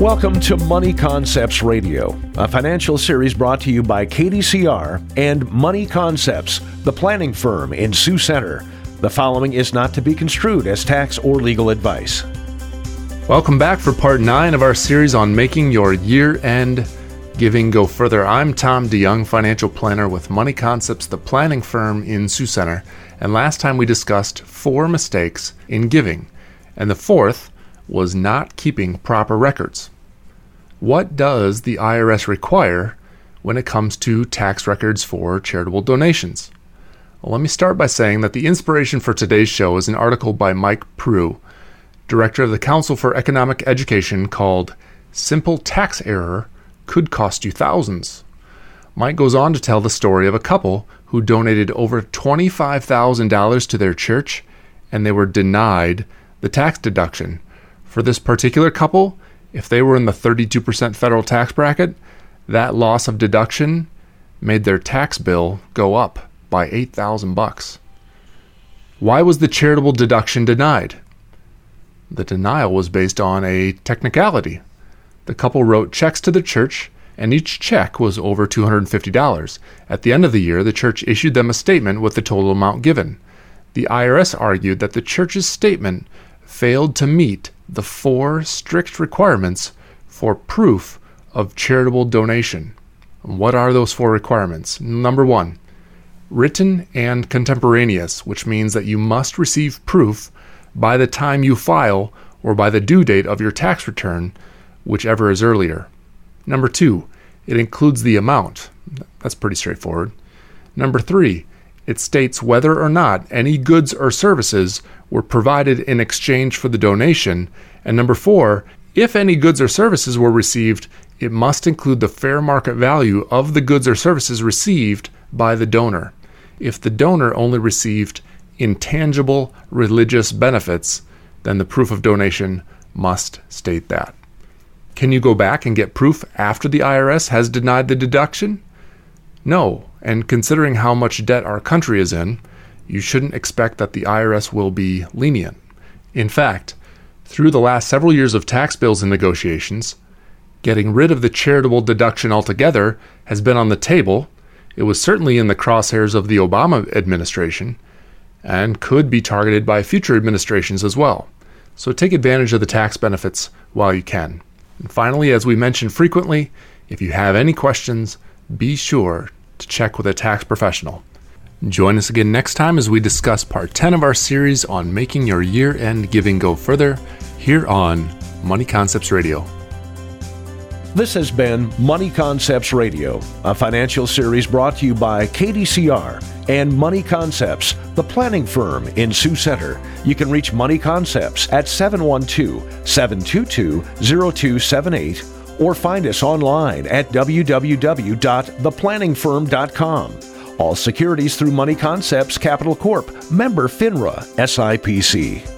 Welcome to Money Concepts Radio, a financial series brought to you by KDCR and Money Concepts, the planning firm in Sioux Center. The following is not to be construed as tax or legal advice. Welcome back for part nine of our series on making your year end giving go further. I'm Tom DeYoung, financial planner with Money Concepts, the planning firm in Sioux Center. And last time we discussed four mistakes in giving, and the fourth was not keeping proper records. What does the IRS require when it comes to tax records for charitable donations? Well, let me start by saying that the inspiration for today's show is an article by Mike Prue, director of the Council for Economic Education, called Simple Tax Error Could Cost You Thousands. Mike goes on to tell the story of a couple who donated over $25,000 to their church and they were denied the tax deduction for this particular couple, if they were in the 32% federal tax bracket, that loss of deduction made their tax bill go up by 8,000 bucks. Why was the charitable deduction denied? The denial was based on a technicality. The couple wrote checks to the church, and each check was over $250. At the end of the year, the church issued them a statement with the total amount given. The IRS argued that the church's statement failed to meet the four strict requirements for proof of charitable donation. What are those four requirements? Number one, written and contemporaneous, which means that you must receive proof by the time you file or by the due date of your tax return, whichever is earlier. Number two, it includes the amount. That's pretty straightforward. Number three, it states whether or not any goods or services were provided in exchange for the donation. And number four, if any goods or services were received, it must include the fair market value of the goods or services received by the donor. If the donor only received intangible religious benefits, then the proof of donation must state that. Can you go back and get proof after the IRS has denied the deduction? No, and considering how much debt our country is in, you shouldn't expect that the IRS will be lenient. In fact, through the last several years of tax bills and negotiations, getting rid of the charitable deduction altogether has been on the table. It was certainly in the crosshairs of the Obama administration and could be targeted by future administrations as well. So take advantage of the tax benefits while you can. And finally, as we mention frequently, if you have any questions, be sure to check with a tax professional. Join us again next time as we discuss part 10 of our series on making your year end giving go further here on Money Concepts Radio. This has been Money Concepts Radio, a financial series brought to you by KDCR and Money Concepts, the planning firm in Sioux Center. You can reach Money Concepts at 712 722 0278 or find us online at www.theplanningfirm.com. All securities through Money Concepts Capital Corp, member FINRA, SIPC.